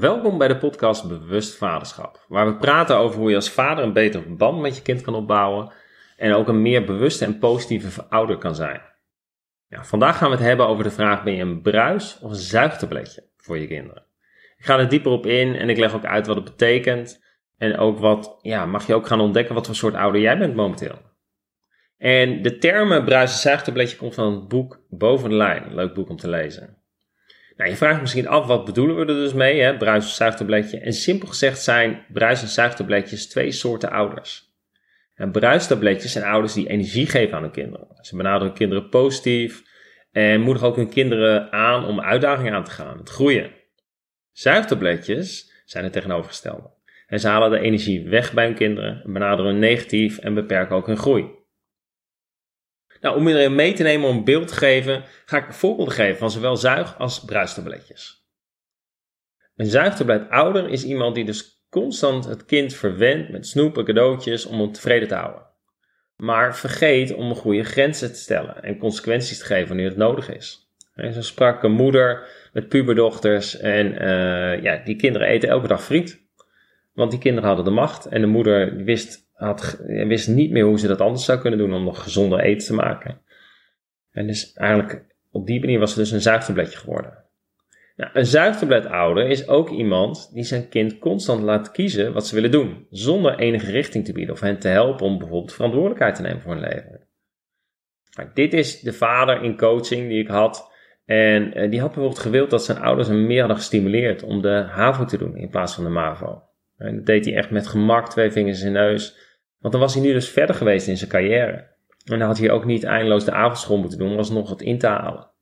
Welkom bij de podcast Bewust Vaderschap, waar we praten over hoe je als vader een betere band met je kind kan opbouwen en ook een meer bewuste en positieve ouder kan zijn. Ja, vandaag gaan we het hebben over de vraag: ben je een bruis of een zuigtabletje voor je kinderen? Ik ga er dieper op in en ik leg ook uit wat het betekent en ook wat, ja, mag je ook gaan ontdekken wat voor soort ouder jij bent momenteel. En de termen bruis en zuigtabletje komt van het boek Boven de Lijn, leuk boek om te lezen. Nou, je vraagt misschien af, wat bedoelen we er dus mee, hè? bruis- of zuigtabletje? En simpel gezegd zijn bruis- en zuigtabletjes twee soorten ouders. En bruistabletjes zijn ouders die energie geven aan hun kinderen. Ze benaderen kinderen positief en moedigen ook hun kinderen aan om uitdagingen aan te gaan, het groeien. Zuigtabletjes zijn het tegenovergestelde. En ze halen de energie weg bij hun kinderen, benaderen hun negatief en beperken ook hun groei. Nou, om iedereen mee te nemen om een beeld te geven, ga ik voorbeelden geven van zowel zuig- als bruistabletjes. Een zuigtablet ouder is iemand die dus constant het kind verwendt met snoepen, cadeautjes om hem tevreden te houden. Maar vergeet om een goede grenzen te stellen en consequenties te geven wanneer het nodig is. En zo sprak een moeder met puberdochters en uh, ja, die kinderen eten elke dag friet. Want die kinderen hadden de macht en de moeder wist had, wist niet meer hoe ze dat anders zou kunnen doen om nog gezonder eten te maken. En dus eigenlijk op die manier was ze dus een zuigtabletje geworden. Nou, een zuigtabletouder is ook iemand die zijn kind constant laat kiezen wat ze willen doen, zonder enige richting te bieden of hen te helpen om bijvoorbeeld verantwoordelijkheid te nemen voor hun leven. Dit is de vader in coaching die ik had. En eh, die had bijvoorbeeld gewild dat zijn ouders hem meer hadden gestimuleerd om de HAVO te doen in plaats van de MAVO. En dat deed hij echt met gemak, twee vingers in zijn neus. Want dan was hij nu dus verder geweest in zijn carrière. En dan had hij ook niet eindeloos de avondschool moeten doen, was nog wat in te halen.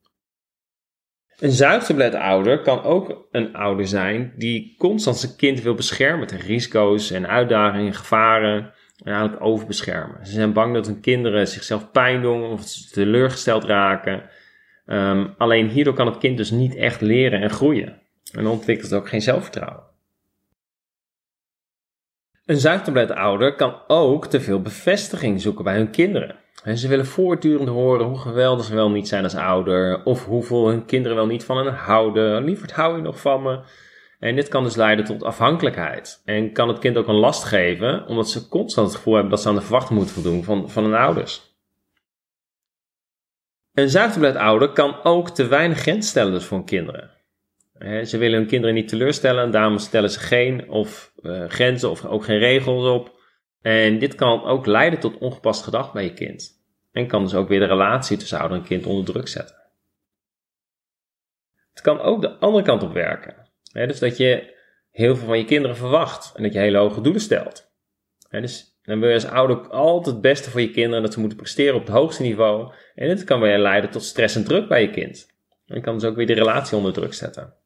Een zuigtabletouder kan ook een ouder zijn die constant zijn kind wil beschermen tegen risico's en uitdagingen, gevaren en eigenlijk overbeschermen. Ze zijn bang dat hun kinderen zichzelf pijn doen of teleurgesteld raken. Um, alleen hierdoor kan het kind dus niet echt leren en groeien. En ontwikkelt ook geen zelfvertrouwen. Een zuigtabletouder kan ook te veel bevestiging zoeken bij hun kinderen. ze willen voortdurend horen hoe geweldig ze wel niet zijn als ouder, of hoeveel hun kinderen wel niet van hen houden. Lieverd, hou je nog van me? En dit kan dus leiden tot afhankelijkheid. En kan het kind ook een last geven, omdat ze constant het gevoel hebben dat ze aan de verwachting moeten voldoen van, van hun ouders. Een zuigtabletouder kan ook te weinig grens stellen dus voor hun kinderen ze willen hun kinderen niet teleurstellen, daarom stellen ze geen of uh, grenzen of ook geen regels op. En dit kan ook leiden tot ongepast gedrag bij je kind. En kan dus ook weer de relatie tussen ouder en kind onder druk zetten. Het kan ook de andere kant op werken. dus dat je heel veel van je kinderen verwacht en dat je hele hoge doelen stelt. dus dan wil je als ouder altijd het beste voor je kinderen dat ze moeten presteren op het hoogste niveau. En dit kan weer leiden tot stress en druk bij je kind. En kan dus ook weer de relatie onder druk zetten.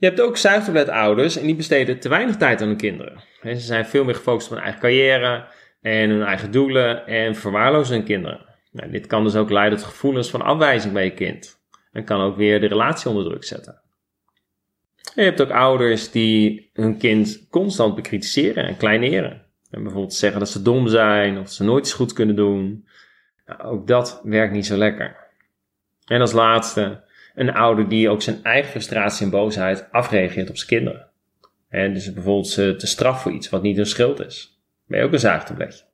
Je hebt ook zuigtabletouders en die besteden te weinig tijd aan hun kinderen. ze zijn veel meer gefocust op hun eigen carrière en hun eigen doelen en verwaarlozen hun kinderen. Nou, dit kan dus ook leiden tot gevoelens van afwijzing bij je kind en kan ook weer de relatie onder druk zetten. je hebt ook ouders die hun kind constant bekritiseren en kleineren. En bijvoorbeeld zeggen dat ze dom zijn of ze nooit iets goed kunnen doen. Nou, ook dat werkt niet zo lekker. En als laatste een ouder die ook zijn eigen frustratie en boosheid afreageert op zijn kinderen. En dus bijvoorbeeld ze te straf voor iets wat niet hun schuld is. Ben je ook een zaagtabletje.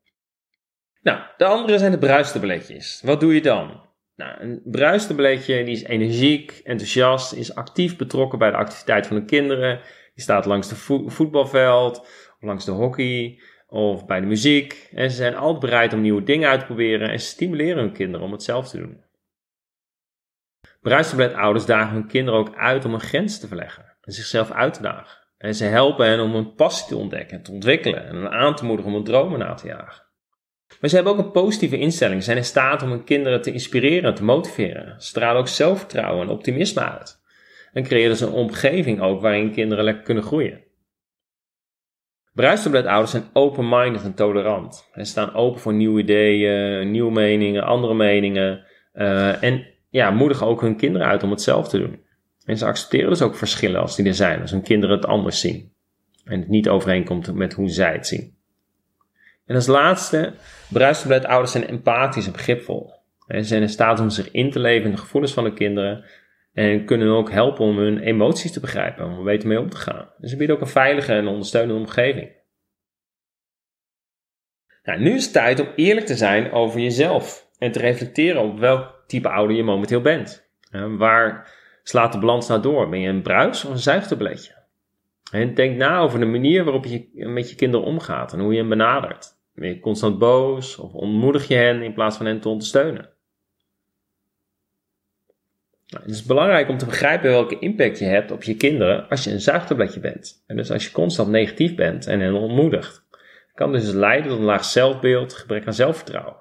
Nou, de andere zijn de bruistabletjes. Wat doe je dan? Nou, een bruistabletje die is energiek, enthousiast, is actief betrokken bij de activiteit van de kinderen. Die staat langs de voetbalveld, langs de hockey, of bij de muziek. En ze zijn altijd bereid om nieuwe dingen uit te proberen en stimuleren hun kinderen om het zelf te doen. Bruistablet-ouders dagen hun kinderen ook uit om een grens te verleggen en zichzelf uit te dagen. En ze helpen hen om een passie te ontdekken en te ontwikkelen en aan te moedigen om hun dromen na te jagen. Maar ze hebben ook een positieve instelling. Ze zijn in staat om hun kinderen te inspireren en te motiveren. Ze stralen ook zelfvertrouwen en optimisme uit. En creëren ze een omgeving ook waarin kinderen lekker kunnen groeien. Bruistablet-ouders zijn open-minded en tolerant. En staan open voor nieuwe ideeën, nieuwe meningen, andere meningen. Uh, en ja, moedigen ook hun kinderen uit om het zelf te doen. En ze accepteren dus ook verschillen als die er zijn, als hun kinderen het anders zien. En het niet overeenkomt met hoe zij het zien. En als laatste, ouders zijn empathisch en begripvol. Ze zijn in staat om zich in te leven in de gevoelens van de kinderen. En kunnen ook helpen om hun emoties te begrijpen, om er beter mee om te gaan. Dus ze bieden ook een veilige en ondersteunende omgeving. Nou, nu is het tijd om eerlijk te zijn over jezelf en te reflecteren op welk type ouder je momenteel bent. waar slaat de balans nou door? Ben je een bruis of een zuigtabletje? En denk na over de manier waarop je met je kinderen omgaat en hoe je hen benadert. Ben je constant boos of ontmoedig je hen in plaats van hen te ondersteunen? Nou, het is belangrijk om te begrijpen welke impact je hebt op je kinderen als je een zuigtabletje bent. En dus als je constant negatief bent en hen ontmoedigt. Kan dus leiden tot een laag zelfbeeld, gebrek aan zelfvertrouwen.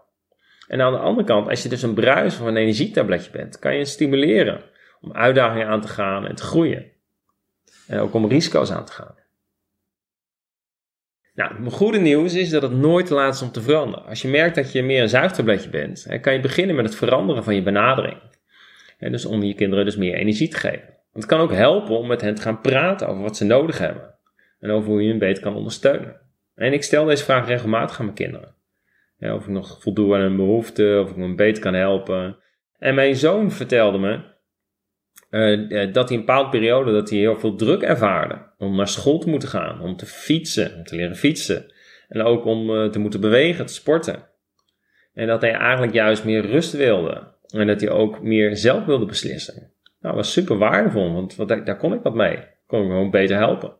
En aan de andere kant, als je dus een bruis of een energietabletje bent, kan je stimuleren om uitdagingen aan te gaan en te groeien. En ook om risico's aan te gaan. Nou, mijn goede nieuws is dat het nooit te laat is om te veranderen. Als je merkt dat je meer een zuigtabletje bent, kan je beginnen met het veranderen van je benadering. En dus om je kinderen dus meer energie te geven. Het kan ook helpen om met hen te gaan praten over wat ze nodig hebben. En over hoe je hen beter kan ondersteunen. En ik stel deze vraag regelmatig aan mijn kinderen. Of ik nog voldoe aan hun behoeften, of ik me beter kan helpen. En mijn zoon vertelde me uh, dat hij een bepaalde periode dat hij heel veel druk ervaarde. Om naar school te moeten gaan, om te fietsen, om te leren fietsen. En ook om uh, te moeten bewegen, te sporten. En dat hij eigenlijk juist meer rust wilde. En dat hij ook meer zelf wilde beslissen. Nou, dat was super waardevol, want daar kon ik wat mee. Kon ik gewoon beter helpen.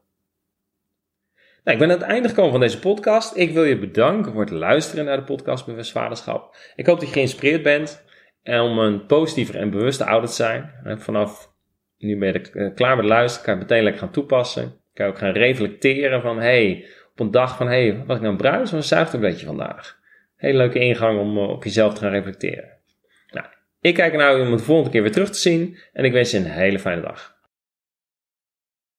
Nou, ik ben aan het einde gekomen van deze podcast. Ik wil je bedanken voor het luisteren naar de podcast Bewust Vaderschap. Ik hoop dat je geïnspireerd bent en om een positiever en bewuste ouder te zijn. En vanaf nu ben je eh, klaar met luisteren, kan je meteen lekker gaan toepassen. Kan je ook gaan reflecteren van, hey, op een dag van, hey, was ik nou een bruis of een zuigtabletje vandaag? Hele leuke ingang om eh, op jezelf te gaan reflecteren. Nou, ik kijk er nou om het de volgende keer weer terug te zien en ik wens je een hele fijne dag.